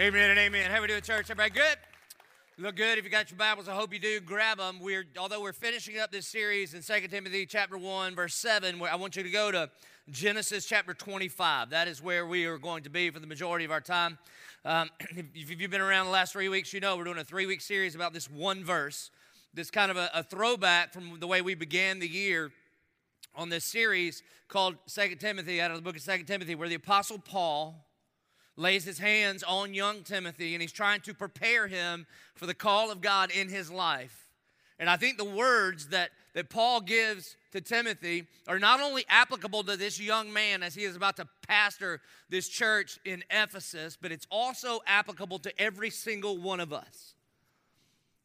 Amen and amen. How we doing, church? Everybody good? Look good. If you got your Bibles, I hope you do. Grab them. We're although we're finishing up this series in 2 Timothy chapter 1, verse 7, where I want you to go to Genesis chapter 25. That is where we are going to be for the majority of our time. Um, if you've been around the last three weeks, you know we're doing a three week series about this one verse. This kind of a, a throwback from the way we began the year on this series called Second Timothy, out of the book of Second Timothy, where the Apostle Paul lays his hands on young Timothy and he's trying to prepare him for the call of God in his life. And I think the words that, that Paul gives to Timothy are not only applicable to this young man as he is about to pastor this church in Ephesus, but it's also applicable to every single one of us.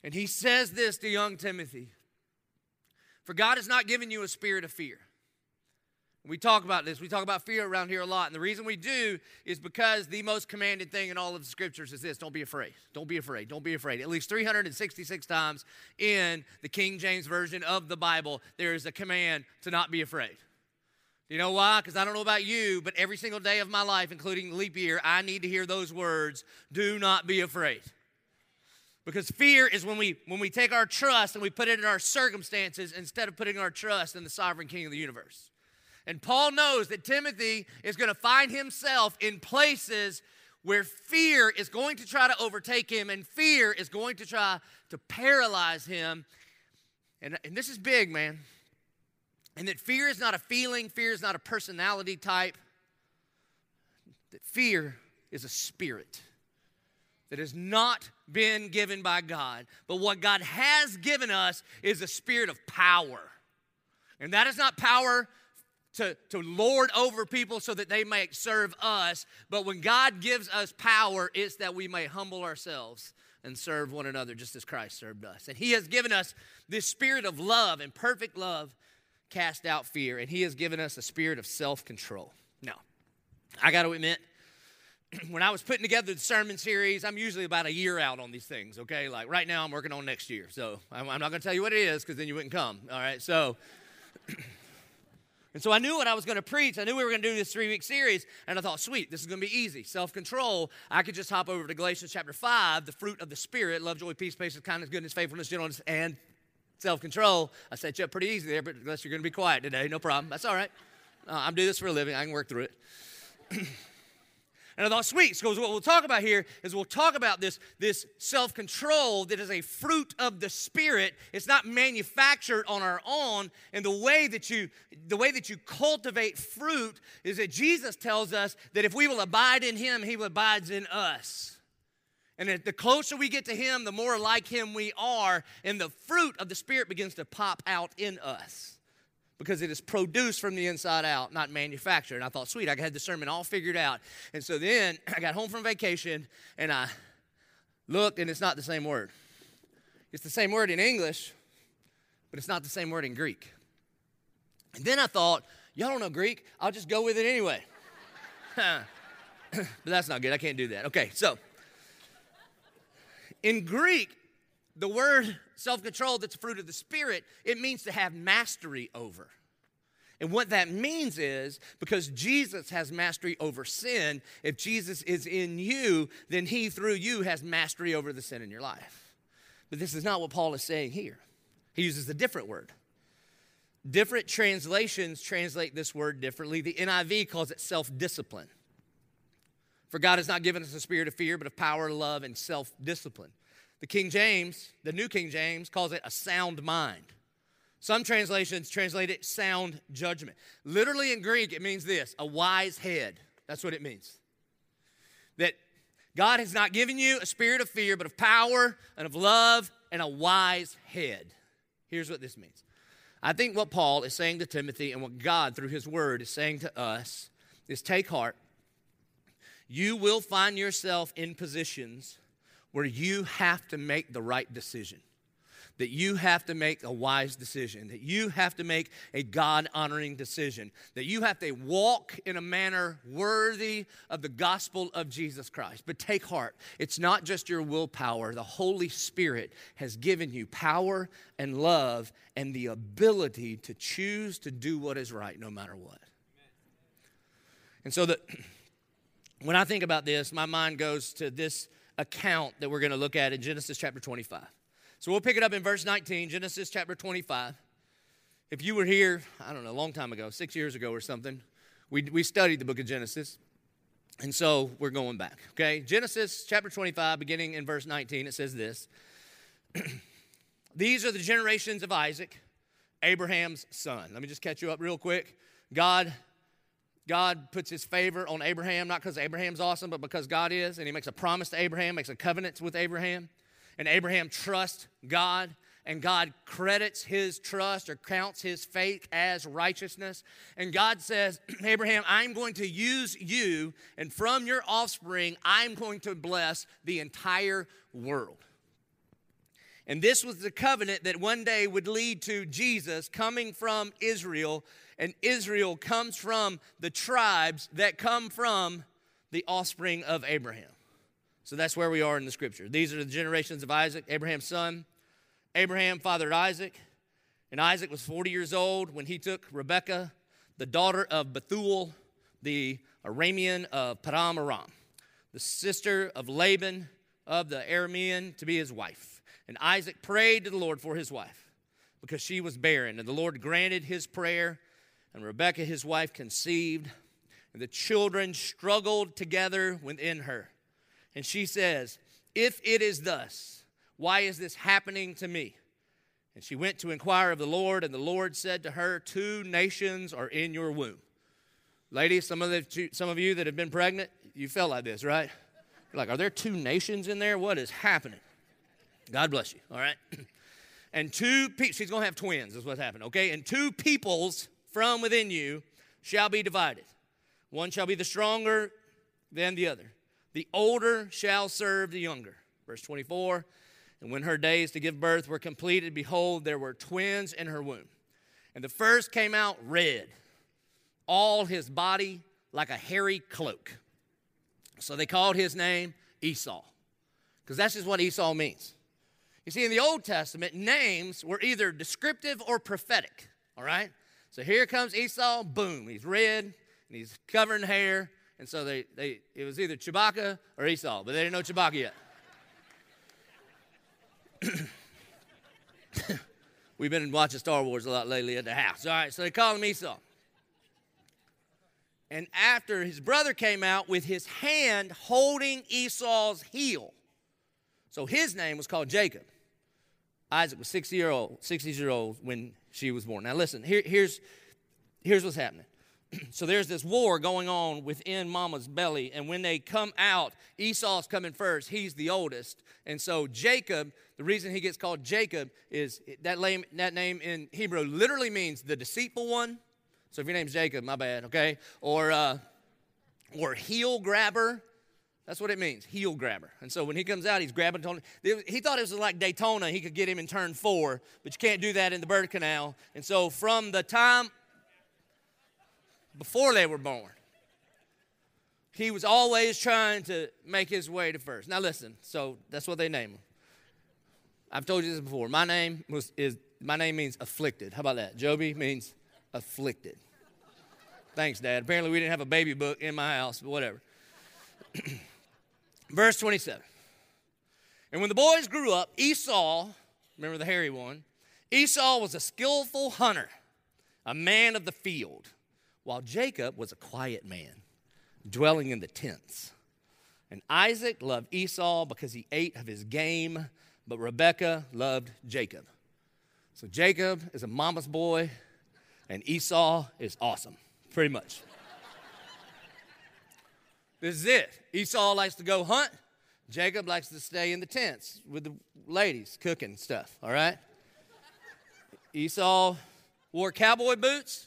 And he says this to young Timothy For God has not given you a spirit of fear we talk about this. We talk about fear around here a lot. And the reason we do is because the most commanded thing in all of the scriptures is this don't be afraid. Don't be afraid. Don't be afraid. At least 366 times in the King James Version of the Bible, there is a command to not be afraid. Do you know why? Because I don't know about you, but every single day of my life, including leap year, I need to hear those words do not be afraid. Because fear is when we when we take our trust and we put it in our circumstances instead of putting our trust in the sovereign king of the universe. And Paul knows that Timothy is going to find himself in places where fear is going to try to overtake him and fear is going to try to paralyze him. And, and this is big, man. And that fear is not a feeling, fear is not a personality type, that fear is a spirit that has not been given by God. But what God has given us is a spirit of power. And that is not power to, to lord over people so that they may serve us. But when God gives us power, it's that we may humble ourselves and serve one another just as Christ served us. And He has given us this spirit of love and perfect love cast out fear. And He has given us a spirit of self control. Now, I got to admit, when I was putting together the sermon series, I'm usually about a year out on these things, okay? Like right now, I'm working on next year. So I'm, I'm not going to tell you what it is because then you wouldn't come, all right? So. And so I knew what I was going to preach. I knew we were going to do this three week series. And I thought, sweet, this is going to be easy. Self control. I could just hop over to Galatians chapter 5, the fruit of the Spirit love, joy, peace, patience, kindness, goodness, faithfulness, gentleness, and self control. I set you up pretty easy there, but unless you're going to be quiet today, no problem. That's all right. Uh, I'm doing this for a living, I can work through it. And I thought, sweet. So what we'll talk about here is we'll talk about this, this self-control that is a fruit of the Spirit. It's not manufactured on our own. And the way that you the way that you cultivate fruit is that Jesus tells us that if we will abide in Him, He abides in us. And the closer we get to Him, the more like Him we are, and the fruit of the Spirit begins to pop out in us because it is produced from the inside out, not manufactured. And I thought, sweet, I had the sermon all figured out. And so then I got home from vacation and I looked, and it's not the same word. It's the same word in English, but it's not the same word in Greek. And then I thought, y'all don't know Greek, I'll just go with it anyway. but that's not good. I can't do that. Okay, so in Greek, the word self control that's a fruit of the Spirit, it means to have mastery over. And what that means is because Jesus has mastery over sin, if Jesus is in you, then he through you has mastery over the sin in your life. But this is not what Paul is saying here. He uses a different word. Different translations translate this word differently. The NIV calls it self discipline. For God has not given us a spirit of fear, but of power, love, and self discipline. The King James, the New King James, calls it a sound mind. Some translations translate it sound judgment. Literally in Greek, it means this a wise head. That's what it means. That God has not given you a spirit of fear, but of power and of love and a wise head. Here's what this means. I think what Paul is saying to Timothy and what God, through his word, is saying to us is take heart. You will find yourself in positions where you have to make the right decision, that you have to make a wise decision, that you have to make a God honoring decision, that you have to walk in a manner worthy of the gospel of Jesus Christ. But take heart, it's not just your willpower. The Holy Spirit has given you power and love and the ability to choose to do what is right no matter what. And so that when I think about this, my mind goes to this account that we're going to look at in Genesis chapter 25. So we'll pick it up in verse 19, Genesis chapter 25. If you were here, I don't know, a long time ago, six years ago or something, we, we studied the book of Genesis. And so we're going back, okay? Genesis chapter 25, beginning in verse 19, it says this These are the generations of Isaac, Abraham's son. Let me just catch you up real quick. God God puts his favor on Abraham, not because Abraham's awesome, but because God is. And he makes a promise to Abraham, makes a covenant with Abraham. And Abraham trusts God, and God credits his trust or counts his faith as righteousness. And God says, Abraham, I'm going to use you, and from your offspring, I'm going to bless the entire world. And this was the covenant that one day would lead to Jesus coming from Israel and Israel comes from the tribes that come from the offspring of Abraham. So that's where we are in the scripture. These are the generations of Isaac, Abraham's son. Abraham fathered Isaac, and Isaac was 40 years old when he took Rebekah, the daughter of Bethuel, the Aramean of Padan Aram, the sister of Laban of the Aramean, to be his wife. And Isaac prayed to the Lord for his wife because she was barren, and the Lord granted his prayer and Rebekah, his wife, conceived, and the children struggled together within her. And she says, If it is thus, why is this happening to me? And she went to inquire of the Lord, and the Lord said to her, Two nations are in your womb. Ladies, some of, the, some of you that have been pregnant, you felt like this, right? You're like, Are there two nations in there? What is happening? God bless you, all right? and two people, she's gonna have twins, is what's happening, okay? And two peoples from within you shall be divided. One shall be the stronger than the other. The older shall serve the younger. Verse 24 And when her days to give birth were completed, behold, there were twins in her womb. And the first came out red, all his body like a hairy cloak. So they called his name Esau, because that's just what Esau means. You see, in the Old Testament, names were either descriptive or prophetic, all right? So here comes Esau, boom, he's red and he's covered in hair. And so they, they it was either Chewbacca or Esau, but they didn't know Chewbacca yet. We've been watching Star Wars a lot lately at the house. All right, so they call him Esau. And after his brother came out with his hand holding Esau's heel, so his name was called Jacob. Isaac was 60 year old, 60 years old when she was born. Now listen, here, here's, here's what's happening. so there's this war going on within mama's belly, and when they come out, Esau's coming first. He's the oldest. And so Jacob, the reason he gets called Jacob is that name, that name in Hebrew literally means the deceitful one. So if your name's Jacob, my bad, okay? Or uh, or heel grabber. That's what it means, heel grabber. And so when he comes out, he's grabbing Tony. He thought it was like Daytona. He could get him in turn four, but you can't do that in the bird canal. And so from the time before they were born, he was always trying to make his way to first. Now listen, so that's what they name him. I've told you this before. My name was is my name means afflicted. How about that? Joby means afflicted. Thanks, Dad. Apparently we didn't have a baby book in my house, but whatever. Verse 27. And when the boys grew up, Esau, remember the hairy one, Esau was a skillful hunter, a man of the field, while Jacob was a quiet man, dwelling in the tents. And Isaac loved Esau because he ate of his game, but Rebekah loved Jacob. So Jacob is a mama's boy, and Esau is awesome, pretty much. This is it. Esau likes to go hunt. Jacob likes to stay in the tents with the ladies cooking stuff, all right? Esau wore cowboy boots.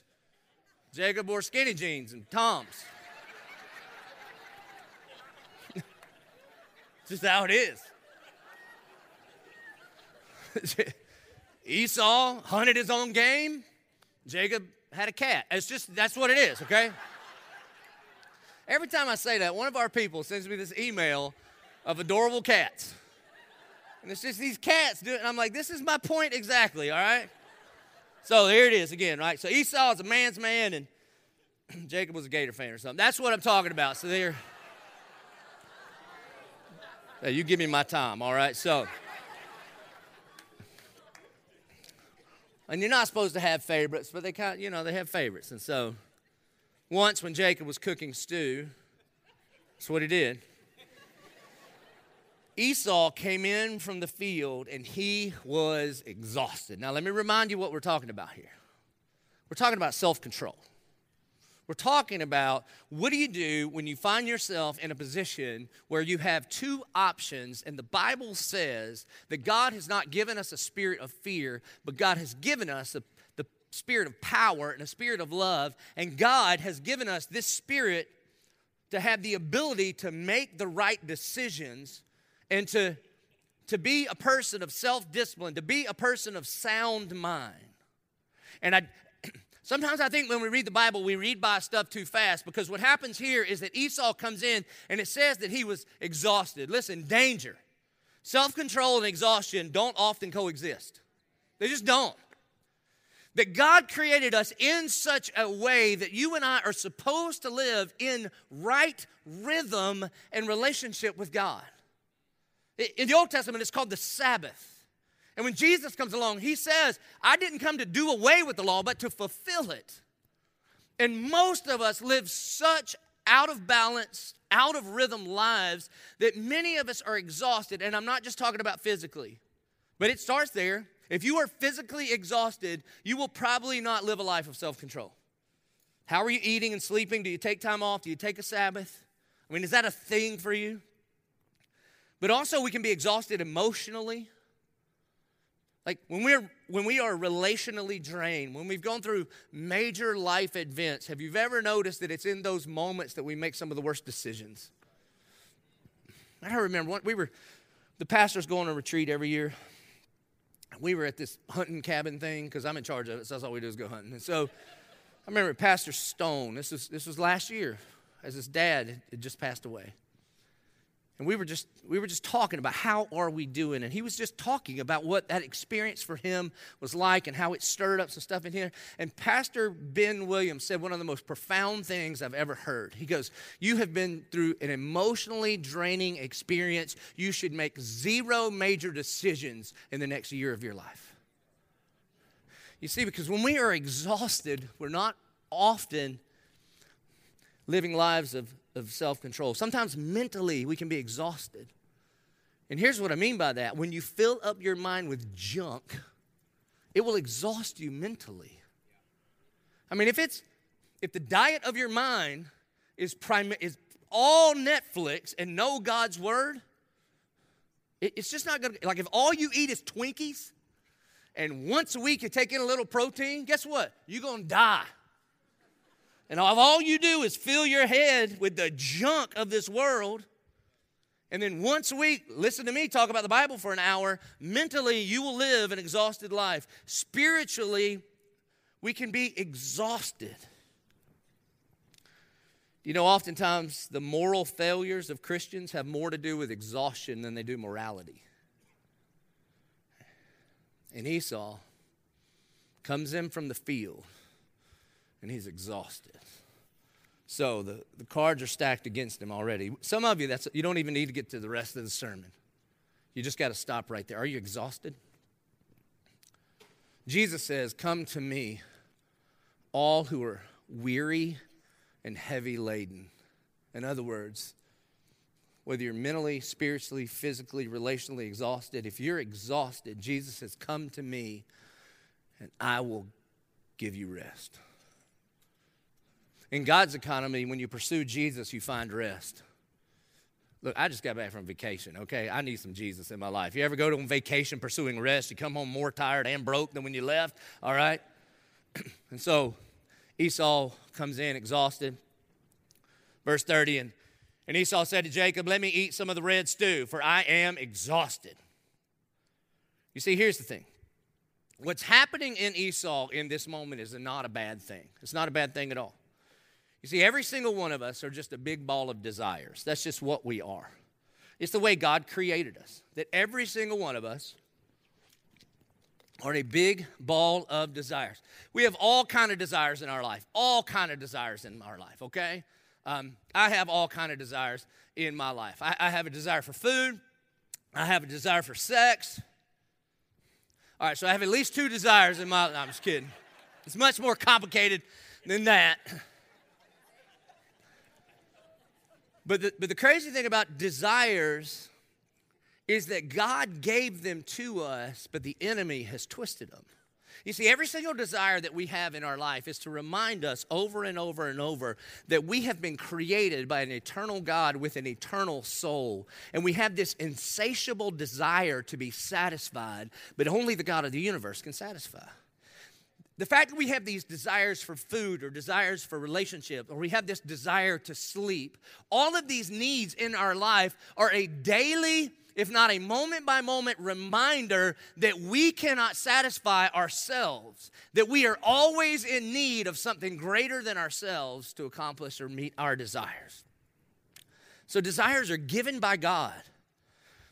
Jacob wore skinny jeans and Toms. Just how it is. Esau hunted his own game. Jacob had a cat. It's just, that's what it is, okay? Every time I say that, one of our people sends me this email of adorable cats. And it's just these cats doing, and I'm like, this is my point exactly, all right? So here it is again, right? So Esau is a man's man, and Jacob was a Gator fan or something. That's what I'm talking about. So there, Hey, you give me my time, all right? So, and you're not supposed to have favorites, but they kind of, you know, they have favorites. And so, once when Jacob was cooking stew, that's what he did. Esau came in from the field and he was exhausted. Now, let me remind you what we're talking about here. We're talking about self control. We're talking about what do you do when you find yourself in a position where you have two options, and the Bible says that God has not given us a spirit of fear, but God has given us a, spirit of power and a spirit of love, and God has given us this spirit to have the ability to make the right decisions and to, to be a person of self discipline, to be a person of sound mind. And I, Sometimes I think when we read the Bible, we read by stuff too fast because what happens here is that Esau comes in and it says that he was exhausted. Listen, danger. Self control and exhaustion don't often coexist, they just don't. That God created us in such a way that you and I are supposed to live in right rhythm and relationship with God. In the Old Testament, it's called the Sabbath. And when Jesus comes along, he says, I didn't come to do away with the law, but to fulfill it. And most of us live such out of balance, out of rhythm lives that many of us are exhausted. And I'm not just talking about physically, but it starts there. If you are physically exhausted, you will probably not live a life of self control. How are you eating and sleeping? Do you take time off? Do you take a Sabbath? I mean, is that a thing for you? But also, we can be exhausted emotionally. Like when we're when we are relationally drained, when we've gone through major life events, have you ever noticed that it's in those moments that we make some of the worst decisions? I remember we were the pastors go on a retreat every year. We were at this hunting cabin thing because I'm in charge of it, so that's all we do is go hunting. And so I remember Pastor Stone. This was this was last year, as his dad had just passed away and we were just we were just talking about how are we doing. And he was just talking about what that experience for him was like and how it stirred up some stuff in here. And pastor ben williams said one of the most profound things i've ever heard. He goes you have been through an emotionally draining experience. You should make zero major decisions in the next year of your life. You see because when we are exhausted we're not often living lives of of self control. Sometimes mentally we can be exhausted. And here's what I mean by that when you fill up your mind with junk, it will exhaust you mentally. I mean, if it's if the diet of your mind is prime is all Netflix and no God's word, it, it's just not gonna like if all you eat is Twinkies and once a week you take in a little protein, guess what? You're gonna die. And all you do is fill your head with the junk of this world, and then once a week, listen to me talk about the Bible for an hour, mentally, you will live an exhausted life. Spiritually, we can be exhausted. You know, oftentimes the moral failures of Christians have more to do with exhaustion than they do morality. And Esau comes in from the field and he's exhausted. So the, the cards are stacked against him already. Some of you, that's you don't even need to get to the rest of the sermon. You just got to stop right there. Are you exhausted? Jesus says, Come to me, all who are weary and heavy laden. In other words, whether you're mentally, spiritually, physically, relationally exhausted, if you're exhausted, Jesus says, Come to me and I will give you rest. In God's economy, when you pursue Jesus, you find rest. Look, I just got back from vacation, okay? I need some Jesus in my life. You ever go to vacation pursuing rest? You come home more tired and broke than when you left, all right? and so Esau comes in exhausted. Verse 30, and, and Esau said to Jacob, Let me eat some of the red stew, for I am exhausted. You see, here's the thing. What's happening in Esau in this moment is not a bad thing. It's not a bad thing at all. You see, every single one of us are just a big ball of desires. That's just what we are. It's the way God created us. That every single one of us are a big ball of desires. We have all kind of desires in our life. All kind of desires in our life. Okay. Um, I have all kind of desires in my life. I, I have a desire for food. I have a desire for sex. All right, so I have at least two desires in my. No, I'm just kidding. It's much more complicated than that. But the, but the crazy thing about desires is that God gave them to us, but the enemy has twisted them. You see, every single desire that we have in our life is to remind us over and over and over that we have been created by an eternal God with an eternal soul. And we have this insatiable desire to be satisfied, but only the God of the universe can satisfy. The fact that we have these desires for food or desires for relationship, or we have this desire to sleep, all of these needs in our life are a daily, if not a moment by moment reminder that we cannot satisfy ourselves, that we are always in need of something greater than ourselves to accomplish or meet our desires. So, desires are given by God,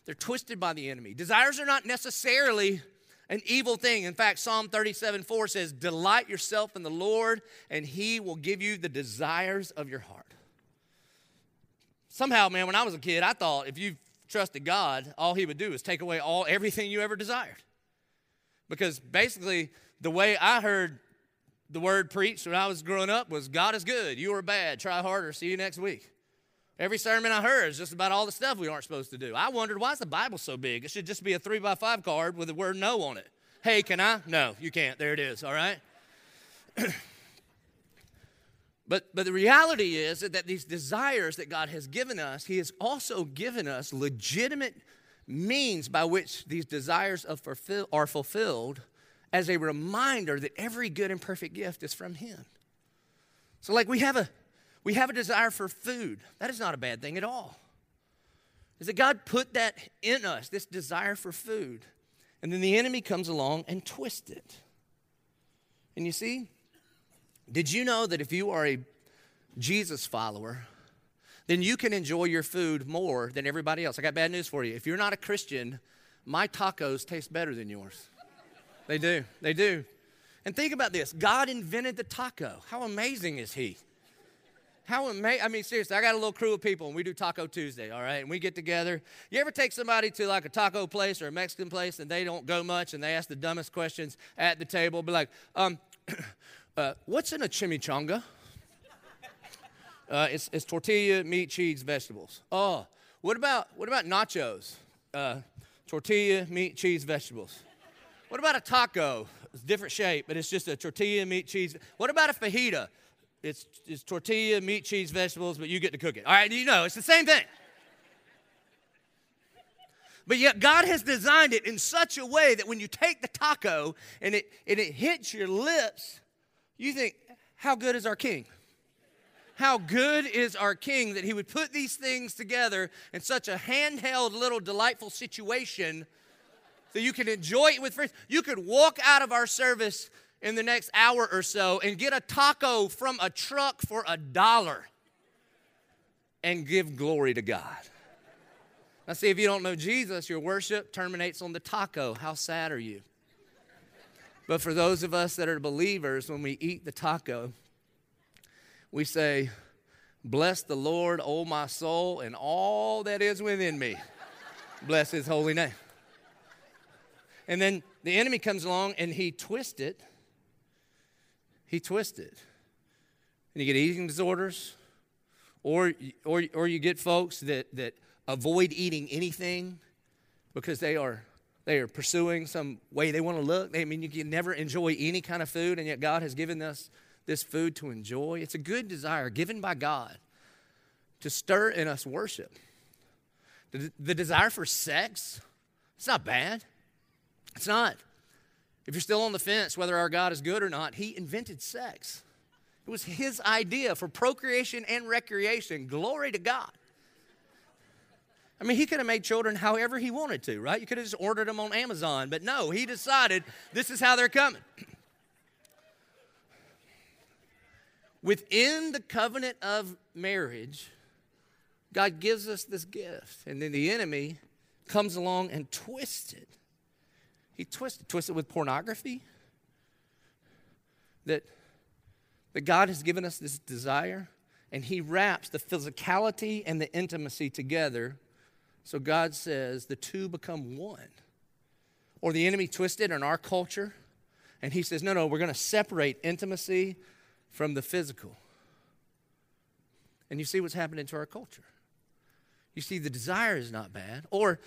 they're twisted by the enemy. Desires are not necessarily an evil thing. In fact, Psalm 37 4 says, Delight yourself in the Lord, and he will give you the desires of your heart. Somehow, man, when I was a kid, I thought if you trusted God, all he would do is take away all everything you ever desired. Because basically, the way I heard the word preached when I was growing up was God is good, you are bad, try harder, see you next week. Every sermon I heard is just about all the stuff we aren't supposed to do. I wondered, why is the Bible so big? It should just be a three by five card with the word no on it. Hey, can I? No, you can't. There it is, all right? but, but the reality is that these desires that God has given us, He has also given us legitimate means by which these desires fulfill, are fulfilled as a reminder that every good and perfect gift is from Him. So, like, we have a we have a desire for food. That is not a bad thing at all. Is that God put that in us, this desire for food. And then the enemy comes along and twists it. And you see, did you know that if you are a Jesus follower, then you can enjoy your food more than everybody else? I got bad news for you. If you're not a Christian, my tacos taste better than yours. They do. They do. And think about this God invented the taco. How amazing is He? How amazing. I mean, seriously, I got a little crew of people and we do Taco Tuesday, all right? And we get together. You ever take somebody to like a taco place or a Mexican place and they don't go much and they ask the dumbest questions at the table? Be like, um, uh, what's in a chimichanga? Uh, it's, it's, tortilla, meat, cheese, vegetables. Oh, what about, what about nachos? Uh, tortilla, meat, cheese, vegetables. What about a taco? It's different shape, but it's just a tortilla, meat, cheese. What about a fajita? It's, it's tortilla, meat, cheese, vegetables, but you get to cook it. All right, you know, it's the same thing. But yet, God has designed it in such a way that when you take the taco and it, and it hits your lips, you think, how good is our king? How good is our king that he would put these things together in such a handheld, little, delightful situation that you can enjoy it with friends. You could walk out of our service in the next hour or so and get a taco from a truck for a dollar and give glory to God. Now, see, if you don't know Jesus, your worship terminates on the taco. How sad are you? But for those of us that are believers, when we eat the taco, we say, Bless the Lord, O my soul, and all that is within me. Bless his holy name. And then the enemy comes along and he twists it he twisted. And you get eating disorders, or, or, or you get folks that, that avoid eating anything because they are, they are pursuing some way they want to look. I mean, you can never enjoy any kind of food, and yet God has given us this food to enjoy. It's a good desire given by God to stir in us worship. The, the desire for sex, it's not bad. It's not. If you're still on the fence whether our God is good or not, He invented sex. It was His idea for procreation and recreation. Glory to God. I mean, He could have made children however He wanted to, right? You could have just ordered them on Amazon, but no, He decided this is how they're coming. Within the covenant of marriage, God gives us this gift, and then the enemy comes along and twists it he twisted, twisted with pornography. That, that God has given us this desire, and He wraps the physicality and the intimacy together So God says the two become one. Or the enemy twisted in our culture, and he says, no, no, we're going to separate intimacy from the physical. And you see what's happening to our culture. You see, the desire is not bad. Or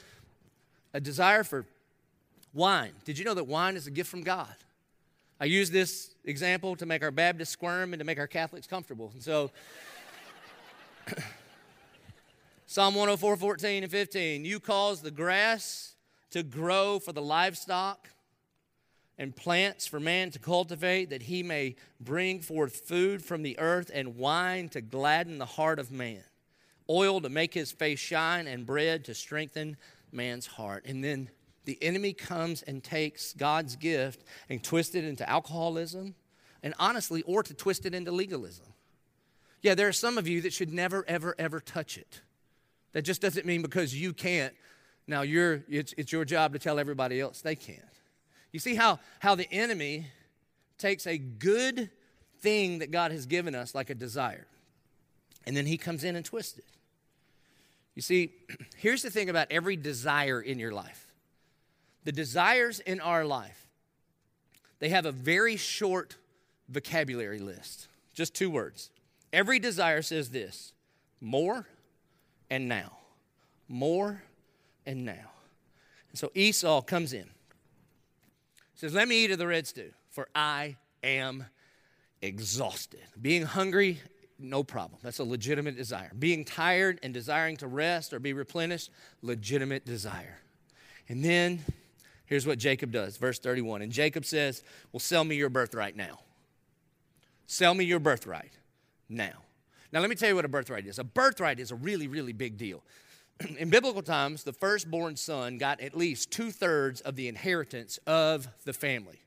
a desire for wine. Did you know that wine is a gift from God? I use this example to make our Baptists squirm and to make our Catholics comfortable. And so, Psalm 104, 14 and 15. You cause the grass to grow for the livestock and plants for man to cultivate, that he may bring forth food from the earth and wine to gladden the heart of man, oil to make his face shine, and bread to strengthen man's heart. And then the enemy comes and takes God's gift and twists it into alcoholism, and honestly, or to twist it into legalism. Yeah, there are some of you that should never, ever, ever touch it. That just doesn't mean because you can't. Now you're it's, it's your job to tell everybody else they can't. You see how, how the enemy takes a good thing that God has given us, like a desire, and then he comes in and twists it. You see, here's the thing about every desire in your life the desires in our life, they have a very short vocabulary list, just two words. Every desire says this more and now. More and now. And so Esau comes in says, Let me eat of the red stew, for I am exhausted. Being hungry, no problem. That's a legitimate desire. Being tired and desiring to rest or be replenished, legitimate desire. And then here's what Jacob does, verse 31. And Jacob says, Well, sell me your birthright now. Sell me your birthright now. Now, let me tell you what a birthright is. A birthright is a really, really big deal. in biblical times, the firstborn son got at least two thirds of the inheritance of the family.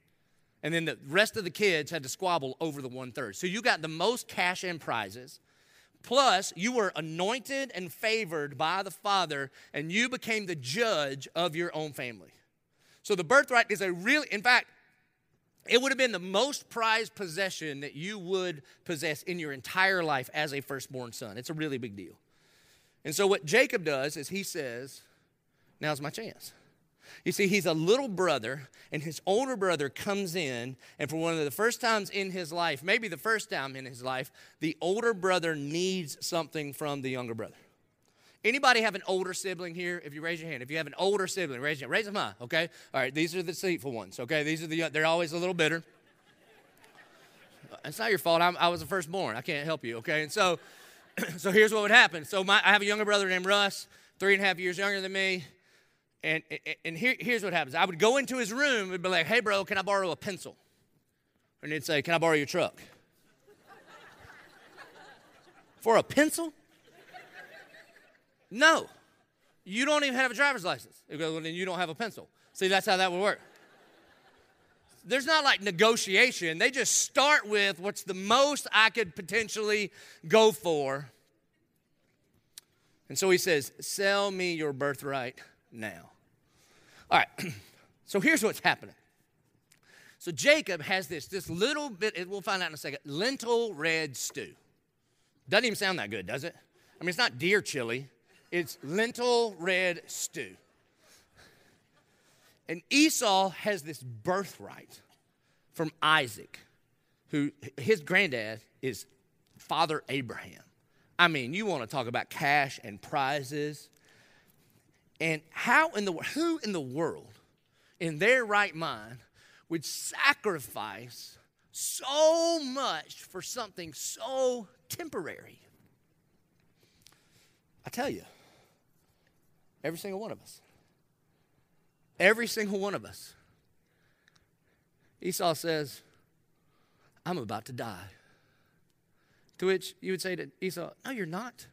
And then the rest of the kids had to squabble over the one third. So you got the most cash and prizes. Plus, you were anointed and favored by the Father, and you became the judge of your own family. So the birthright is a really, in fact, it would have been the most prized possession that you would possess in your entire life as a firstborn son. It's a really big deal. And so, what Jacob does is he says, Now's my chance. You see, he's a little brother, and his older brother comes in, and for one of the first times in his life, maybe the first time in his life, the older brother needs something from the younger brother. Anybody have an older sibling here? If you raise your hand, if you have an older sibling, raise your hand. Raise them high, okay? All right, these are the deceitful ones, okay? These are the they're always a little bitter. It's not your fault. I'm, i was the firstborn. I can't help you, okay? And so so here's what would happen. So my, I have a younger brother named Russ, three and a half years younger than me. And, and here, here's what happens. I would go into his room and be like, hey, bro, can I borrow a pencil? And he'd say, can I borrow your truck? For a pencil? No. You don't even have a driver's license. He goes, well, then you don't have a pencil. See, that's how that would work. There's not like negotiation. They just start with what's the most I could potentially go for. And so he says, Sell me your birthright now. All right, so here's what's happening. So Jacob has this, this little bit, we'll find out in a second, lentil red stew. Doesn't even sound that good, does it? I mean, it's not deer chili, it's lentil red stew. And Esau has this birthright from Isaac, who his granddad is Father Abraham. I mean, you want to talk about cash and prizes. And how in the who in the world in their right mind would sacrifice so much for something so temporary? I tell you, every single one of us. Every single one of us. Esau says, I'm about to die. To which you would say to Esau, No, you're not.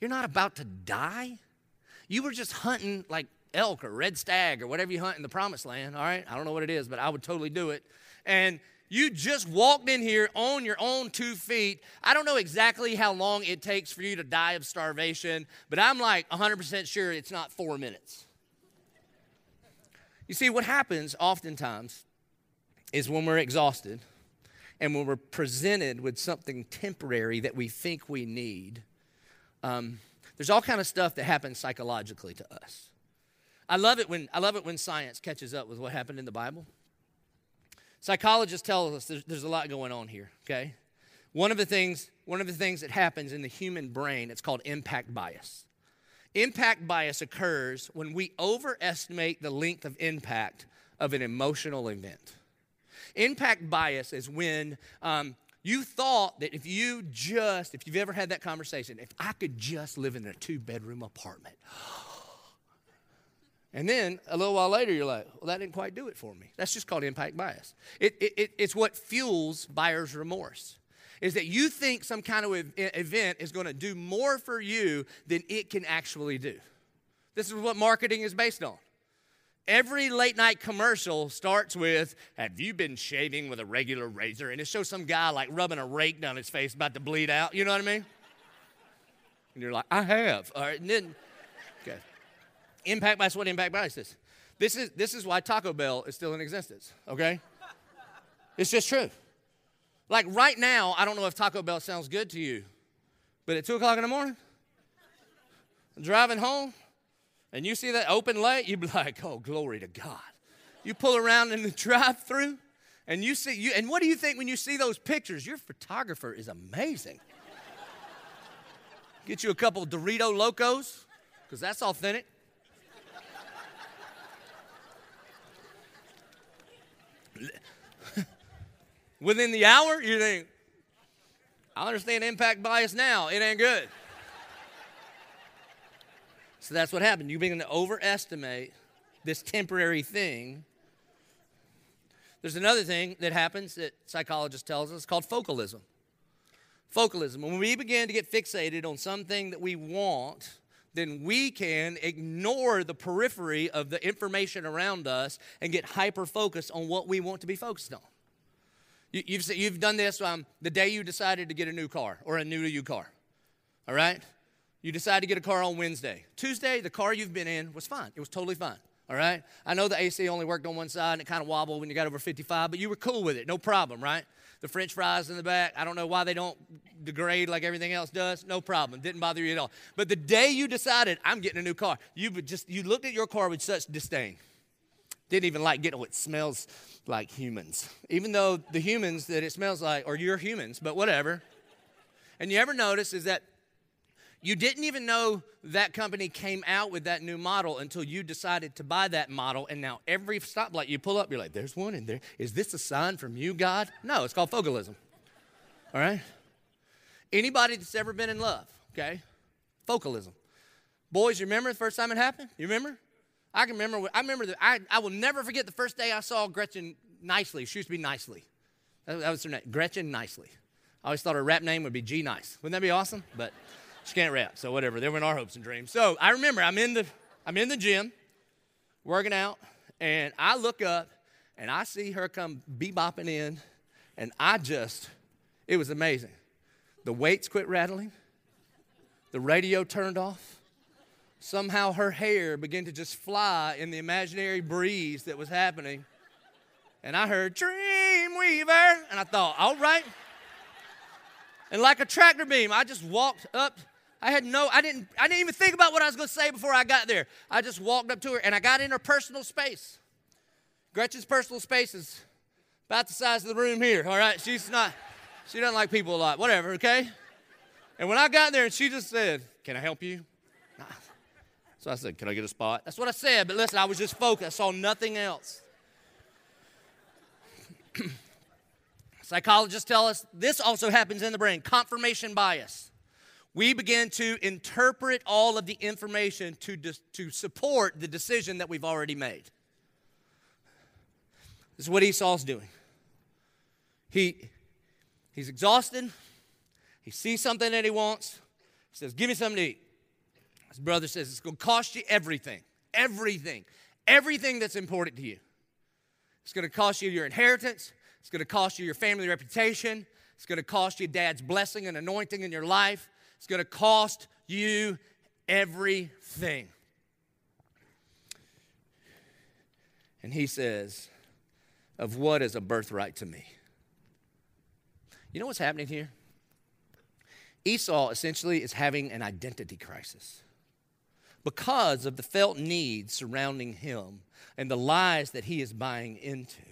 You're not about to die. You were just hunting like elk or red stag or whatever you hunt in the promised land, all right? I don't know what it is, but I would totally do it. And you just walked in here on your own two feet. I don't know exactly how long it takes for you to die of starvation, but I'm like 100% sure it's not four minutes. You see, what happens oftentimes is when we're exhausted and when we're presented with something temporary that we think we need, um, There's all kind of stuff that happens psychologically to us. I love it when I love it when science catches up with what happened in the Bible. Psychologists tell us there's, there's a lot going on here, okay? One of the things one of the things that happens in the human brain, it's called impact bias. Impact bias occurs when we overestimate the length of impact of an emotional event. Impact bias is when um, you thought that if you just, if you've ever had that conversation, if I could just live in a two bedroom apartment. And then a little while later, you're like, well, that didn't quite do it for me. That's just called impact bias. It, it, it's what fuels buyer's remorse is that you think some kind of event is going to do more for you than it can actually do. This is what marketing is based on. Every late night commercial starts with, Have you been shaving with a regular razor? And it shows some guy like rubbing a rake down his face about to bleed out. You know what I mean? And you're like, I have. All right. And then, okay. Impact bias, what impact bias is? This is, this is why Taco Bell is still in existence, okay? It's just true. Like right now, I don't know if Taco Bell sounds good to you, but at 2 o'clock in the morning, driving home, and you see that open late, you'd be like, oh, glory to God. You pull around in the drive through and you see, you, and what do you think when you see those pictures? Your photographer is amazing. Get you a couple Dorito Locos, because that's authentic. Within the hour, you think, I understand impact bias now. It ain't good. so that's what happened. You begin to overestimate this temporary thing. There's another thing that happens that psychologists tells us called focalism. Focalism. When we begin to get fixated on something that we want, then we can ignore the periphery of the information around us and get hyper focused on what we want to be focused on. You, have you've done this um, the day you decided to get a new car or a new to you car. All right? You decide to get a car on Wednesday. Tuesday, the car you've been in was fine. It was totally fine. All right? I know the AC only worked on one side and it kind of wobbled when you got over 55, but you were cool with it. No problem, right? The french fries in the back, I don't know why they don't degrade like everything else does. No problem. Didn't bother you at all. But the day you decided, I'm getting a new car, you just you looked at your car with such disdain. Didn't even like getting what smells like humans. Even though the humans that it smells like or you're your humans, but whatever. And you ever notice is that you didn't even know that company came out with that new model until you decided to buy that model. And now every stoplight you pull up, you're like, there's one in there. Is this a sign from you, God? No, it's called focalism. All right? Anybody that's ever been in love, okay? Focalism. Boys, you remember the first time it happened? You remember? I can remember, I remember, that I, I will never forget the first day I saw Gretchen Nicely. She used to be Nicely. That, that was her name, Gretchen Nicely. I always thought her rap name would be G Nice. Wouldn't that be awesome? But she can't rap, so whatever. There in our hopes and dreams. So I remember I'm in the, I'm in the gym, working out, and I look up and I see her come bebopping in, and I just, it was amazing. The weights quit rattling, the radio turned off, somehow her hair began to just fly in the imaginary breeze that was happening. And I heard Dreamweaver, and I thought, all right. And like a tractor beam, I just walked up. I had no, I didn't, I didn't even think about what I was going to say before I got there. I just walked up to her and I got in her personal space. Gretchen's personal space is about the size of the room here, all right? She's not, she doesn't like people a lot, whatever, okay? And when I got there and she just said, Can I help you? So I said, Can I get a spot? That's what I said, but listen, I was just focused. I saw nothing else. Psychologists tell us this also happens in the brain confirmation bias. We begin to interpret all of the information to, to support the decision that we've already made. This is what Esau's doing. He, he's exhausted. He sees something that he wants. He says, Give me something to eat. His brother says it's going to cost you everything, everything, everything that's important to you. It's going to cost you your inheritance. It's going to cost you your family reputation. It's going to cost you dad's blessing and anointing in your life. It's going to cost you everything. And he says, Of what is a birthright to me? You know what's happening here? Esau essentially is having an identity crisis because of the felt needs surrounding him and the lies that he is buying into.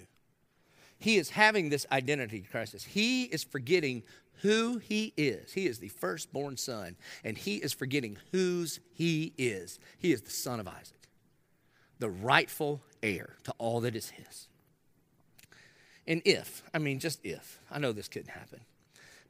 He is having this identity crisis. He is forgetting who he is. He is the firstborn son, and he is forgetting whose he is. He is the son of Isaac, the rightful heir to all that is his. And if, I mean, just if, I know this couldn't happen,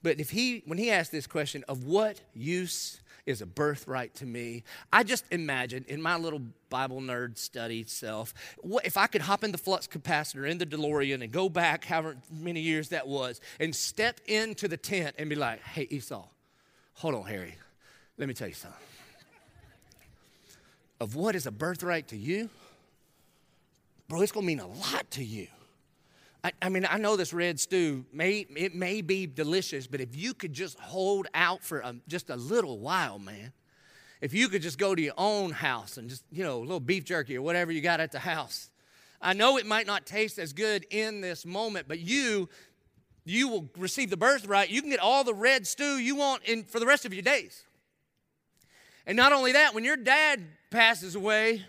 but if he, when he asked this question of what use is a birthright to me. I just imagine in my little Bible nerd study self, what, if I could hop in the flux capacitor in the DeLorean and go back however many years that was and step into the tent and be like, hey, Esau, hold on, Harry, let me tell you something. Of what is a birthright to you, bro, it's gonna mean a lot to you. I, I, mean, I know this red stew may it may be delicious, but if you could just hold out for a, just a little while, man. If you could just go to your own house and just, you know, a little beef jerky or whatever you got at the house. I know it might not taste as good in this moment, but you you will receive the birthright. You can get all the red stew you want in for the rest of your days. And not only that, when your dad passes away,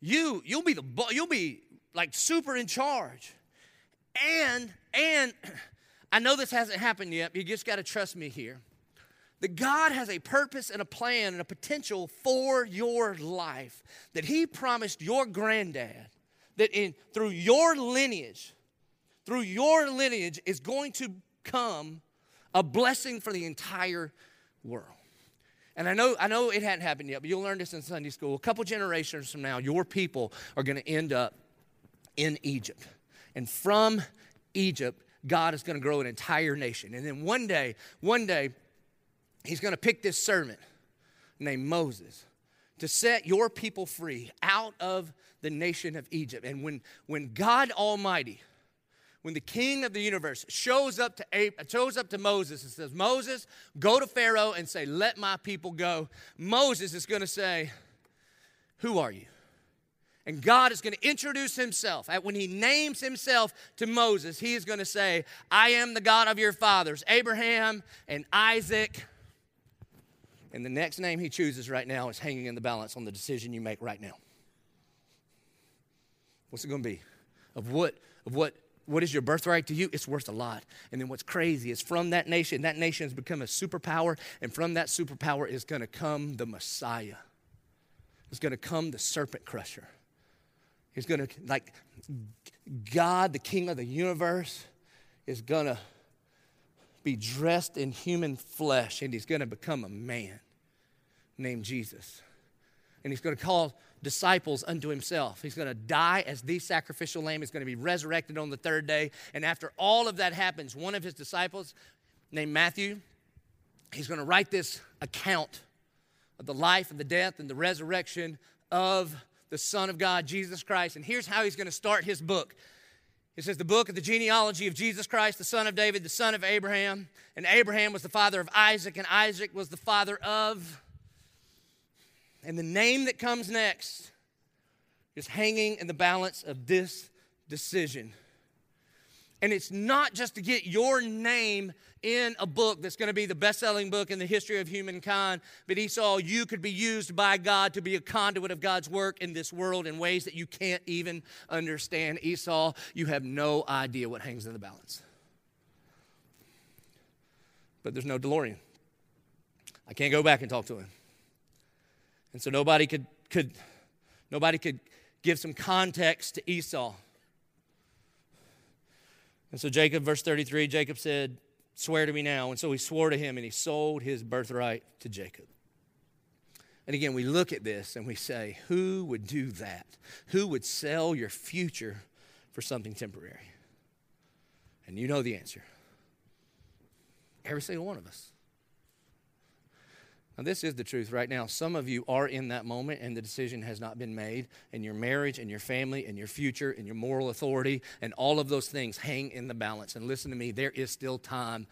you you'll be the you'll be like super in charge. And, and, I know this hasn't happened yet, you just got to trust me here. That God has a purpose and a plan and a potential for your life. That He promised your granddad that in through your lineage, through your lineage is going to come a blessing for the entire world. And I know, I know it hadn't happened yet, but you'll learn this in Sunday school. A couple generations from now, your people are going to end up in Egypt. And from Egypt, God is going to grow an entire nation. And then one day, one day, he's going to pick this servant named Moses to set your people free out of the nation of Egypt. And when, when God Almighty, when the king of the universe shows up to shows up to Moses and says, Moses, go to Pharaoh and say, let my people go. Moses is going to say, who are you? And God is going to introduce himself. When he names himself to Moses, he is going to say, I am the God of your fathers, Abraham and Isaac. And the next name he chooses right now is hanging in the balance on the decision you make right now. What's it going to be? Of what, of what, what is your birthright to you? It's worth a lot. And then what's crazy is from that nation, that nation has become a superpower, and from that superpower is going to come the Messiah. It's going to come the serpent crusher. He's going to, like, God, the King of the universe, is going to be dressed in human flesh and he's going to become a man named Jesus. And he's going to call disciples unto himself. He's going to die as the sacrificial lamb. He's going to be resurrected on the third day. And after all of that happens, one of his disciples, named Matthew, he's going to write this account of the life and the death and the resurrection of the Son of God, Jesus Christ. And here's how he's going to start his book. It says, The book of the genealogy of Jesus Christ, the son of David, the son of Abraham. And Abraham was the father of Isaac, and Isaac was the father of. And the name that comes next is hanging in the balance of this decision. And it's not just to get your name in a book that's going to be the best selling book in the history of humankind, but Esau, you could be used by God to be a conduit of God's work in this world in ways that you can't even understand. Esau, you have no idea what hangs in the balance. But there's no DeLorean. I can't go back and talk to him. And so nobody could, could nobody could give some context to Esau. And so Jacob, verse 33, Jacob said, Swear to me now. And so he swore to him and he sold his birthright to Jacob. And again, we look at this and we say, who would do that? Who would sell your future for something temporary? And you know the answer. Every single one of us. Now, this is the truth right now. Some of you are in that moment and the decision has not been made, and your marriage and your family and your future and your moral authority and all of those things hang in the balance. And listen to me, there is still time.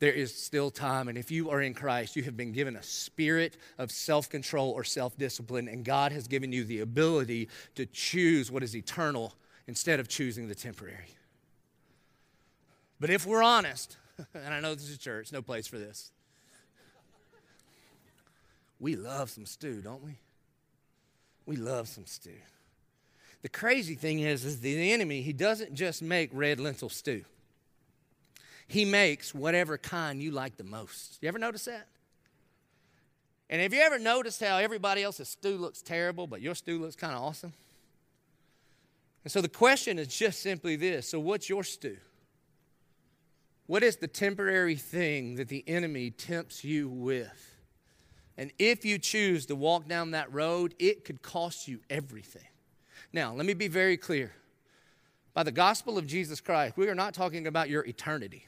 There is still time. And if you are in Christ, you have been given a spirit of self control or self discipline, and God has given you the ability to choose what is eternal instead of choosing the temporary. But if we're honest, and I know this is church, no place for this. We love some stew, don't we? We love some stew. The crazy thing is, is the enemy, he doesn't just make red lentil stew. He makes whatever kind you like the most. You ever notice that? And have you ever noticed how everybody else's stew looks terrible, but your stew looks kind of awesome? And so the question is just simply this so, what's your stew? What is the temporary thing that the enemy tempts you with? And if you choose to walk down that road, it could cost you everything. Now, let me be very clear. By the gospel of Jesus Christ, we are not talking about your eternity.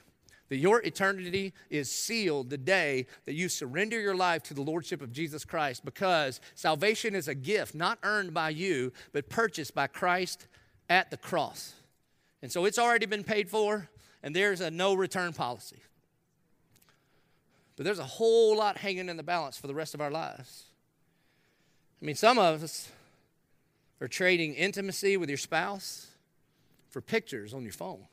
That your eternity is sealed the day that you surrender your life to the Lordship of Jesus Christ because salvation is a gift not earned by you, but purchased by Christ at the cross. And so it's already been paid for, and there's a no return policy. But there's a whole lot hanging in the balance for the rest of our lives. I mean, some of us are trading intimacy with your spouse for pictures on your phone.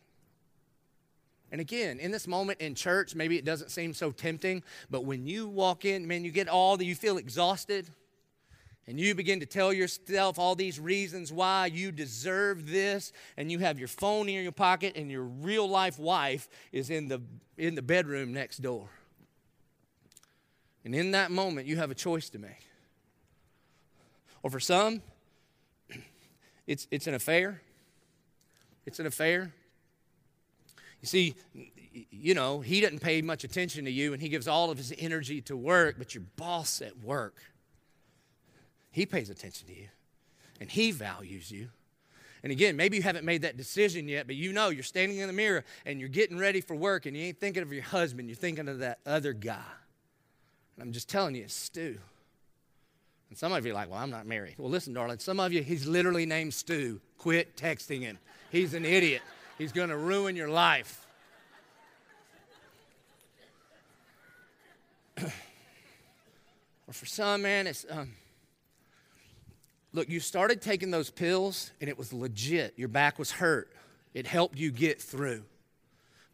And again, in this moment in church, maybe it doesn't seem so tempting, but when you walk in, man, you get all that you feel exhausted and you begin to tell yourself all these reasons why you deserve this, and you have your phone in your pocket, and your real life wife is in the, in the bedroom next door. And in that moment, you have a choice to make. Or for some, it's, it's an affair. It's an affair. You see, you know, he doesn't pay much attention to you and he gives all of his energy to work, but your boss at work he pays attention to you and He values you. And again, maybe you haven't made that decision yet, but you know you're standing in the mirror and you're getting ready for work and you ain't thinking of your husband, you're thinking of that other guy. And I'm just telling you, it's Stu. And some of you are like, well, I'm not married. Well, listen, darling, some of you, he's literally named Stu. Quit texting him. He's an idiot. He's going to ruin your life. or for some, man, it's. Um, Look, you started taking those pills and it was legit. Your back was hurt. It helped you get through.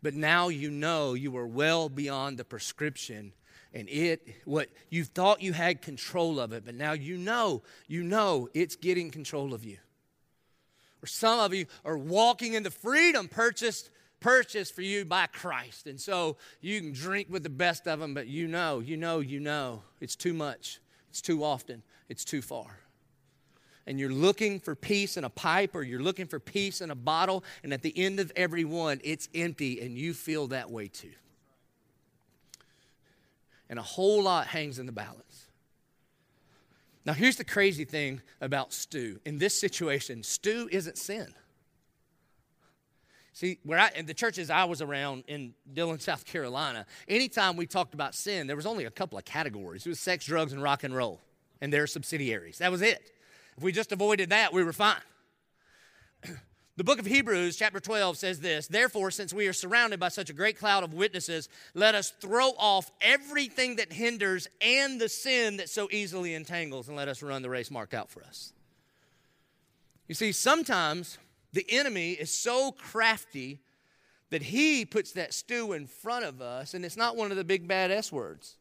But now you know you are well beyond the prescription and it what you thought you had control of it, but now you know, you know it's getting control of you. Or some of you are walking into freedom purchased purchased for you by Christ. And so you can drink with the best of them, but you know, you know, you know it's too much. It's too often. It's too far and you're looking for peace in a pipe or you're looking for peace in a bottle, and at the end of every one, it's empty, and you feel that way too. And a whole lot hangs in the balance. Now, here's the crazy thing about stew. In this situation, stew isn't sin. See, where I, in the churches I was around in Dillon, South Carolina, anytime we talked about sin, there was only a couple of categories. It was sex, drugs, and rock and roll, and their subsidiaries. That was it. If we just avoided that, we were fine. The book of Hebrews, chapter 12, says this Therefore, since we are surrounded by such a great cloud of witnesses, let us throw off everything that hinders and the sin that so easily entangles, and let us run the race marked out for us. You see, sometimes the enemy is so crafty that he puts that stew in front of us, and it's not one of the big bad S words.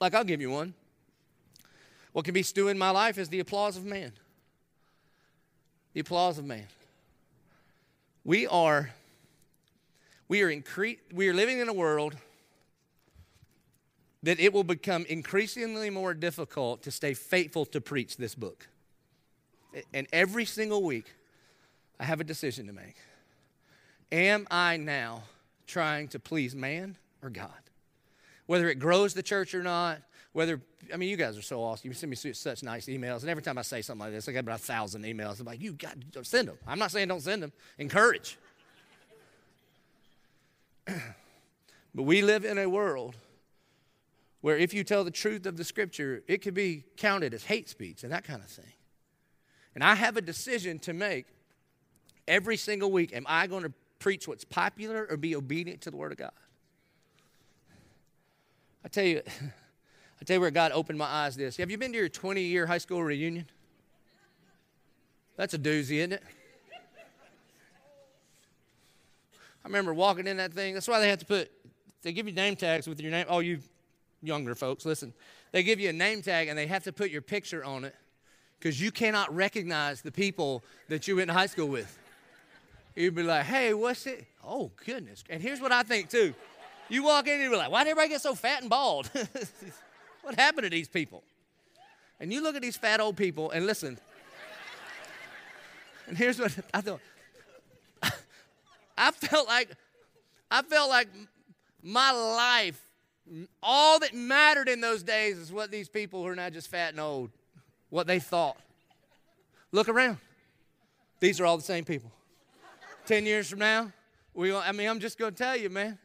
Like, I'll give you one. What can be stew in my life is the applause of man. The applause of man. We are we are incre- we are living in a world that it will become increasingly more difficult to stay faithful to preach this book. And every single week, I have a decision to make. Am I now trying to please man or God? Whether it grows the church or not, whether I mean, you guys are so awesome. You send me such nice emails, and every time I say something like this, I get about a thousand emails. I'm like, you got to send them. I'm not saying don't send them. Encourage. but we live in a world where if you tell the truth of the scripture, it could be counted as hate speech and that kind of thing. And I have a decision to make every single week. Am I going to preach what's popular or be obedient to the word of God? I tell you. I tell you where God opened my eyes this. Have you been to your 20 year high school reunion? That's a doozy, isn't it? I remember walking in that thing. That's why they have to put, they give you name tags with your name. Oh, you younger folks, listen. they give you a name tag and they have to put your picture on it because you cannot recognize the people that you went to high school with. You'd be like, hey, what's it? Oh, goodness. And here's what I think, too. You walk in and you're like, why did everybody get so fat and bald? what happened to these people? And you look at these fat old people and listen. And here's what I thought. I felt like I felt like my life, all that mattered in those days is what these people who are not just fat and old, what they thought. Look around. These are all the same people. Ten years from now, we, I mean, I'm just to tell you, man.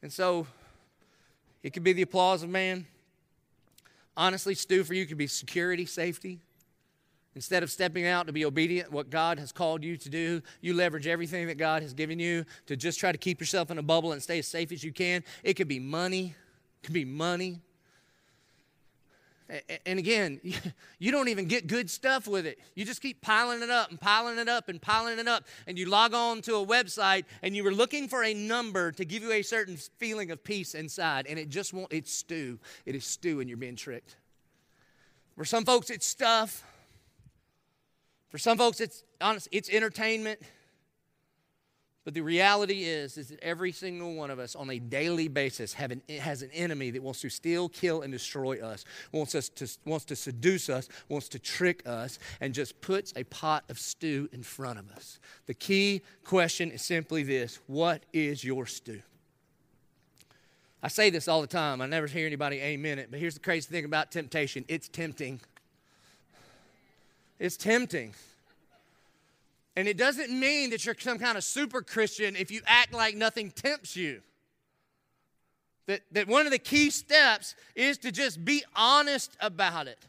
And so it could be the applause of man. Honestly, Stu, for you could be security, safety. Instead of stepping out to be obedient what God has called you to do, you leverage everything that God has given you to just try to keep yourself in a bubble and stay as safe as you can. It could be money. It could be money. And again, you don't even get good stuff with it. You just keep piling it up and piling it up and piling it up. And you log on to a website and you were looking for a number to give you a certain feeling of peace inside. And it just won't, it's stew. It is stew and you're being tricked. For some folks, it's stuff. For some folks, it's honest, it's entertainment. But the reality is, is that every single one of us on a daily basis an, has an enemy that wants to steal, kill, and destroy us, wants, us to, wants to seduce us, wants to trick us, and just puts a pot of stew in front of us. The key question is simply this What is your stew? I say this all the time. I never hear anybody amen it, but here's the crazy thing about temptation it's tempting. It's tempting. And it doesn't mean that you're some kind of super Christian if you act like nothing tempts you. That, that one of the key steps is to just be honest about it.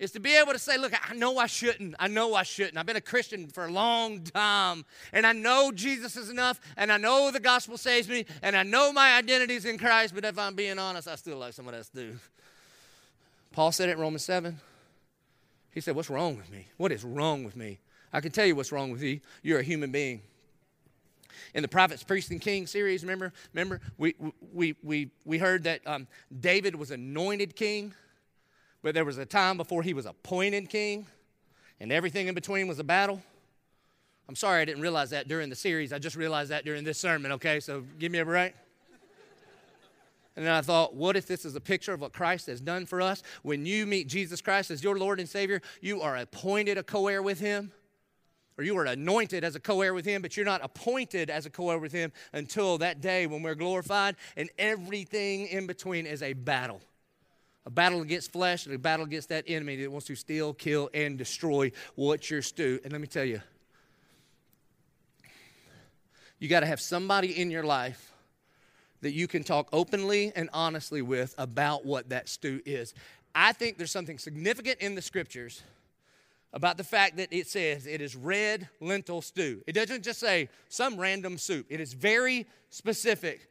Is to be able to say, look, I know I shouldn't. I know I shouldn't. I've been a Christian for a long time. And I know Jesus is enough. And I know the gospel saves me. And I know my identity is in Christ. But if I'm being honest, I still like someone else do. Paul said it in Romans 7. He said, What's wrong with me? What is wrong with me? I can tell you what's wrong with you. You're a human being. In the prophets, priests, and kings series, remember? Remember, we we we we heard that um, David was anointed king, but there was a time before he was appointed king, and everything in between was a battle. I'm sorry I didn't realize that during the series. I just realized that during this sermon. Okay, so give me a break. And then I thought, what if this is a picture of what Christ has done for us? When you meet Jesus Christ as your Lord and Savior, you are appointed a co heir with Him, or you are anointed as a co heir with Him, but you're not appointed as a co heir with Him until that day when we're glorified, and everything in between is a battle. A battle against flesh and a battle against that enemy that wants to steal, kill, and destroy what you're stew. And let me tell you, you got to have somebody in your life that you can talk openly and honestly with about what that stew is. I think there's something significant in the scriptures about the fact that it says it is red lentil stew. It doesn't just say some random soup, it is very specific.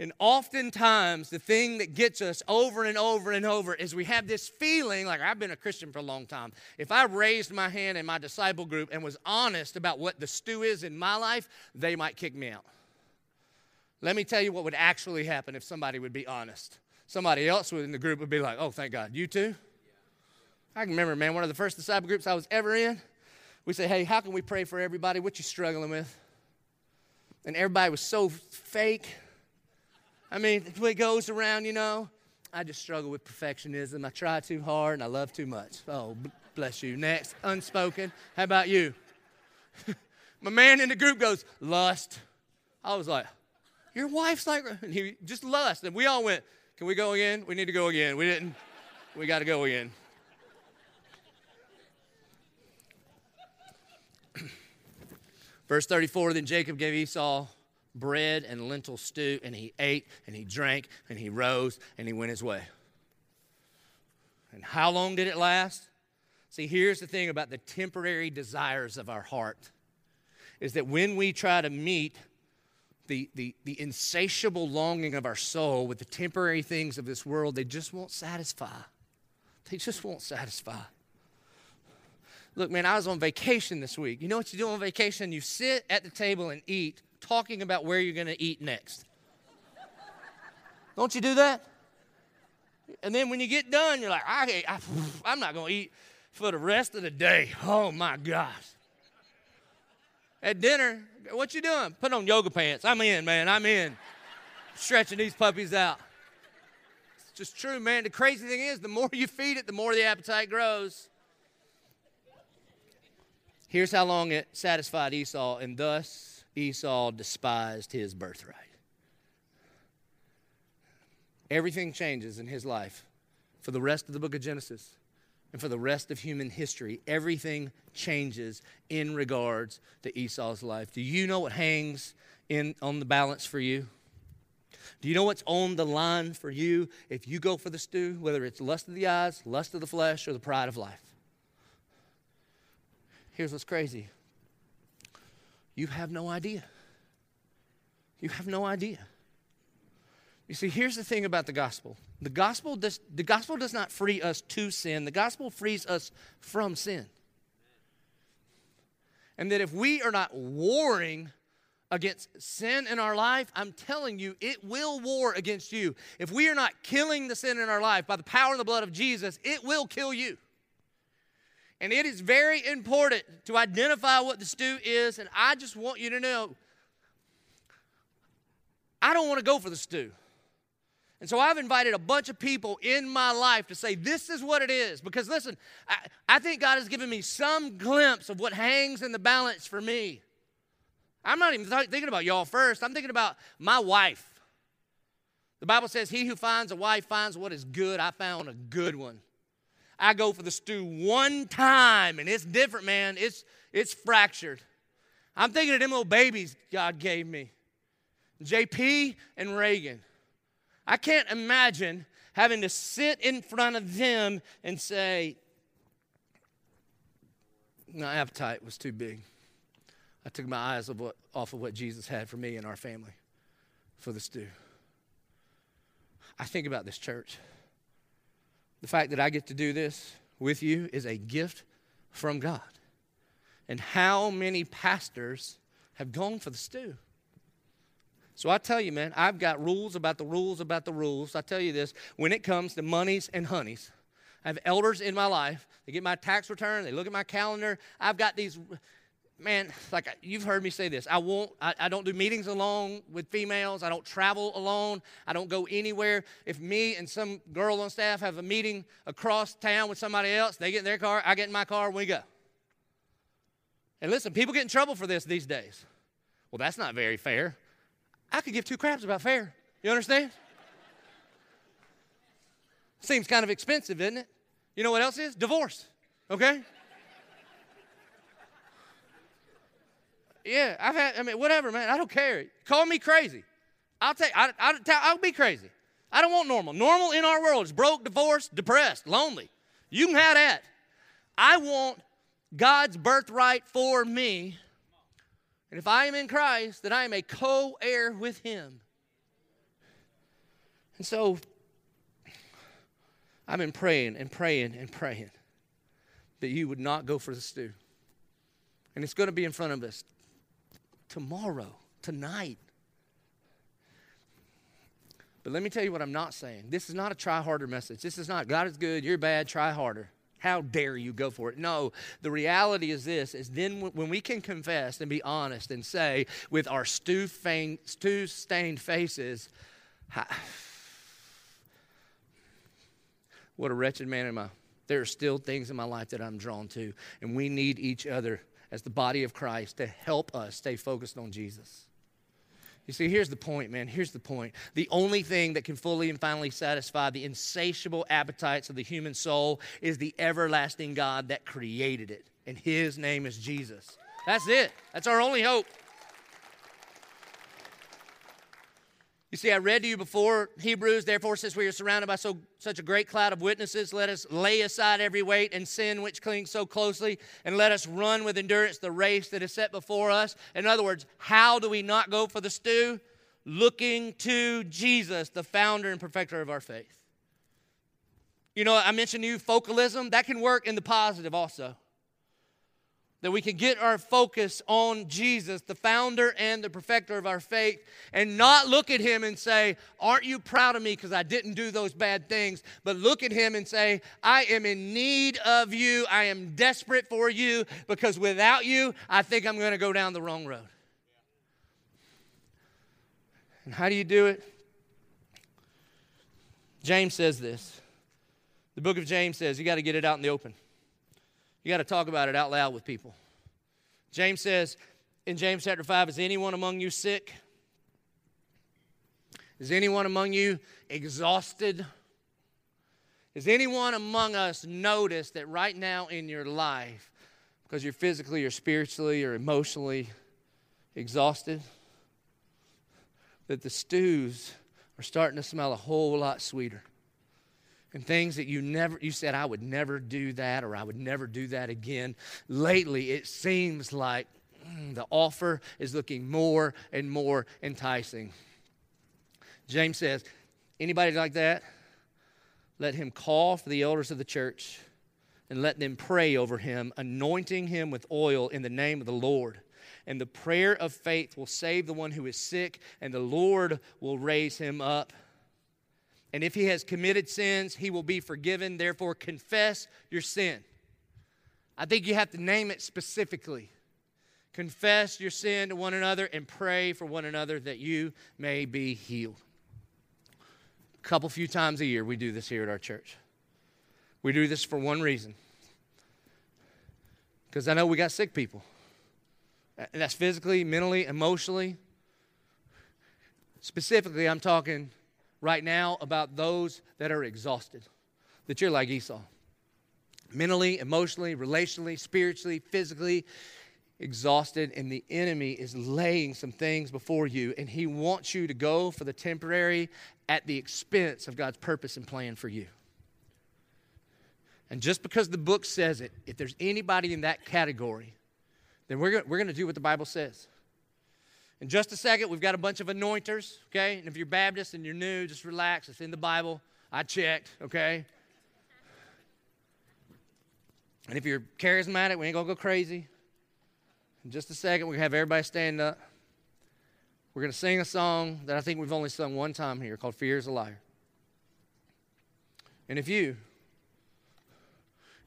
And oftentimes, the thing that gets us over and over and over is we have this feeling like I've been a Christian for a long time. If I raised my hand in my disciple group and was honest about what the stew is in my life, they might kick me out. Let me tell you what would actually happen if somebody would be honest. Somebody else in the group would be like, oh, thank God. You too? I can remember, man, one of the first disciple groups I was ever in, we say, hey, how can we pray for everybody? What you struggling with? And everybody was so fake. I mean, it goes around, you know. I just struggle with perfectionism. I try too hard and I love too much. Oh, bless you. Next, unspoken. How about you? My man in the group goes, lust. I was like, your wife's like, and he just lust. And we all went, Can we go again? We need to go again. We didn't. We got to go again. Verse 34 Then Jacob gave Esau bread and lentil stew, and he ate and he drank and he rose and he went his way. And how long did it last? See, here's the thing about the temporary desires of our heart is that when we try to meet the, the, the insatiable longing of our soul with the temporary things of this world, they just won't satisfy. They just won't satisfy. Look, man, I was on vacation this week. You know what you do on vacation? You sit at the table and eat, talking about where you're going to eat next. Don't you do that? And then when you get done, you're like, I, I, I'm not going to eat for the rest of the day. Oh my gosh. At dinner, what you doing? Put on yoga pants. I'm in, man. I'm in. Stretching these puppies out. It's just true, man. The crazy thing is, the more you feed it, the more the appetite grows. Here's how long it satisfied Esau, and thus Esau despised his birthright. Everything changes in his life for the rest of the book of Genesis and for the rest of human history. Everything changes in regards to Esau's life. Do you know what hangs in, on the balance for you? Do you know what's on the line for you if you go for the stew, whether it's lust of the eyes, lust of the flesh, or the pride of life? Here's what's crazy you have no idea. You have no idea. You see, here's the thing about the gospel the gospel does, the gospel does not free us to sin, the gospel frees us from sin. And that if we are not warring against sin in our life, I'm telling you, it will war against you. If we are not killing the sin in our life by the power and the blood of Jesus, it will kill you. And it is very important to identify what the stew is. And I just want you to know I don't want to go for the stew. And so I've invited a bunch of people in my life to say, This is what it is. Because listen, I, I think God has given me some glimpse of what hangs in the balance for me. I'm not even thinking about y'all first, I'm thinking about my wife. The Bible says, He who finds a wife finds what is good. I found a good one. I go for the stew one time, and it's different, man. It's, it's fractured. I'm thinking of them little babies God gave me JP and Reagan. I can't imagine having to sit in front of them and say, My appetite was too big. I took my eyes off, what, off of what Jesus had for me and our family for the stew. I think about this church. The fact that I get to do this with you is a gift from God. And how many pastors have gone for the stew? So I tell you, man, I've got rules about the rules about the rules. I tell you this when it comes to monies and honeys, I have elders in my life. They get my tax return, they look at my calendar. I've got these man, like you've heard me say this. I won't, I, I, don't do meetings alone with females. I don't travel alone. I don't go anywhere. If me and some girl on staff have a meeting across town with somebody else, they get in their car, I get in my car, we go. And listen, people get in trouble for this these days. Well, that's not very fair. I could give two craps about fair. You understand? Seems kind of expensive, isn't it? You know what else is? Divorce. Okay? Yeah, I've had, I mean, whatever, man. I don't care. Call me crazy. I'll take, I, I, I'll be crazy. I don't want normal. Normal in our world is broke, divorced, depressed, lonely. You can have that. I want God's birthright for me. And if I am in Christ, then I am a co heir with Him. And so I've been praying and praying and praying that you would not go for the stew. And it's going to be in front of us tomorrow, tonight. But let me tell you what I'm not saying. This is not a try harder message. This is not God is good, you're bad, try harder. How dare you go for it? No, the reality is this is then when we can confess and be honest and say with our stew stained faces, what a wretched man am I. There are still things in my life that I'm drawn to, and we need each other as the body of Christ to help us stay focused on Jesus. You see, here's the point, man. Here's the point. The only thing that can fully and finally satisfy the insatiable appetites of the human soul is the everlasting God that created it, and His name is Jesus. That's it. That's our only hope. You see, I read to you before Hebrews, therefore, since we are surrounded by so, such a great cloud of witnesses, let us lay aside every weight and sin which clings so closely, and let us run with endurance the race that is set before us. In other words, how do we not go for the stew? Looking to Jesus, the founder and perfecter of our faith. You know, I mentioned to you focalism, that can work in the positive also. That we can get our focus on Jesus, the founder and the perfecter of our faith, and not look at him and say, Aren't you proud of me because I didn't do those bad things? But look at him and say, I am in need of you. I am desperate for you because without you, I think I'm going to go down the wrong road. And how do you do it? James says this. The book of James says you got to get it out in the open. You got to talk about it out loud with people. James says in James chapter 5 Is anyone among you sick? Is anyone among you exhausted? Is anyone among us notice that right now in your life, because you're physically or spiritually or emotionally exhausted, that the stews are starting to smell a whole lot sweeter? And things that you never you said I would never do that or I would never do that again. Lately it seems like mm, the offer is looking more and more enticing. James says, anybody like that? Let him call for the elders of the church and let them pray over him, anointing him with oil in the name of the Lord. And the prayer of faith will save the one who is sick, and the Lord will raise him up. And if he has committed sins, he will be forgiven. Therefore, confess your sin. I think you have to name it specifically. Confess your sin to one another and pray for one another that you may be healed. A couple few times a year, we do this here at our church. We do this for one reason because I know we got sick people. And that's physically, mentally, emotionally. Specifically, I'm talking right now about those that are exhausted, that you're like Esau. Mentally, emotionally, relationally, spiritually, physically exhausted, and the enemy is laying some things before you, and he wants you to go for the temporary at the expense of God's purpose and plan for you. And just because the book says it, if there's anybody in that category, then we're, we're going to do what the Bible says. In just a second, we've got a bunch of anointers, okay? And if you're Baptist and you're new, just relax. It's in the Bible. I checked, okay? And if you're charismatic, we ain't gonna go crazy. In just a second, we're gonna have everybody stand up. We're gonna sing a song that I think we've only sung one time here called Fear is a Liar. And if you,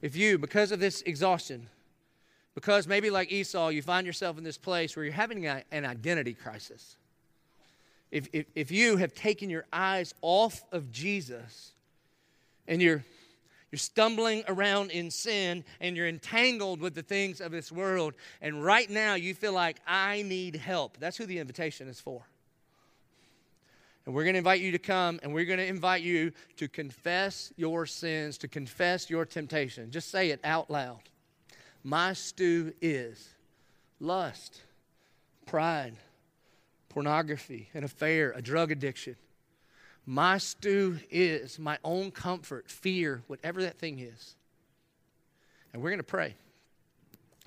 if you, because of this exhaustion, because maybe like Esau, you find yourself in this place where you're having a, an identity crisis. If, if, if you have taken your eyes off of Jesus and you're, you're stumbling around in sin and you're entangled with the things of this world, and right now you feel like, I need help, that's who the invitation is for. And we're going to invite you to come and we're going to invite you to confess your sins, to confess your temptation. Just say it out loud. My stew is lust, pride, pornography, an affair, a drug addiction. My stew is my own comfort, fear, whatever that thing is. And we're going to pray.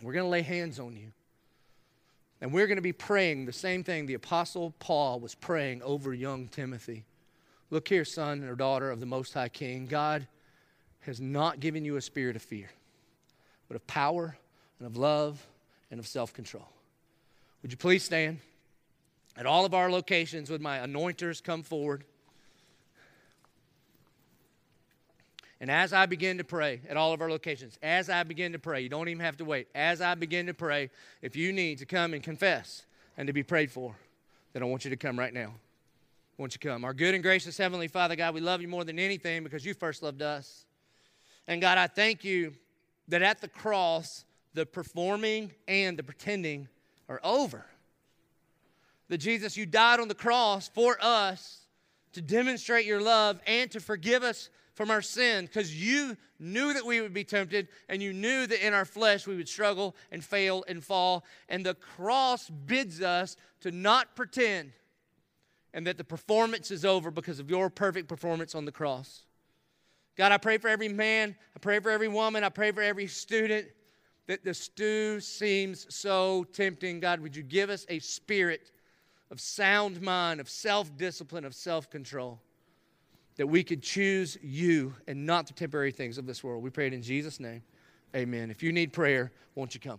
We're going to lay hands on you. And we're going to be praying the same thing the Apostle Paul was praying over young Timothy. Look here, son or daughter of the Most High King. God has not given you a spirit of fear but of power and of love and of self control. Would you please stand? At all of our locations, would my anointers come forward? And as I begin to pray at all of our locations, as I begin to pray, you don't even have to wait. As I begin to pray, if you need to come and confess and to be prayed for, then I want you to come right now. I want you to come. Our good and gracious Heavenly Father, God, we love you more than anything because you first loved us. And God, I thank you that at the cross, the performing and the pretending are over. That Jesus, you died on the cross for us to demonstrate your love and to forgive us from our sin because you knew that we would be tempted and you knew that in our flesh we would struggle and fail and fall. And the cross bids us to not pretend and that the performance is over because of your perfect performance on the cross. God, I pray for every man, I pray for every woman, I pray for every student that the stew seems so tempting. God, would you give us a spirit of sound mind, of self discipline, of self control, that we could choose you and not the temporary things of this world? We pray it in Jesus' name. Amen. If you need prayer, won't you come?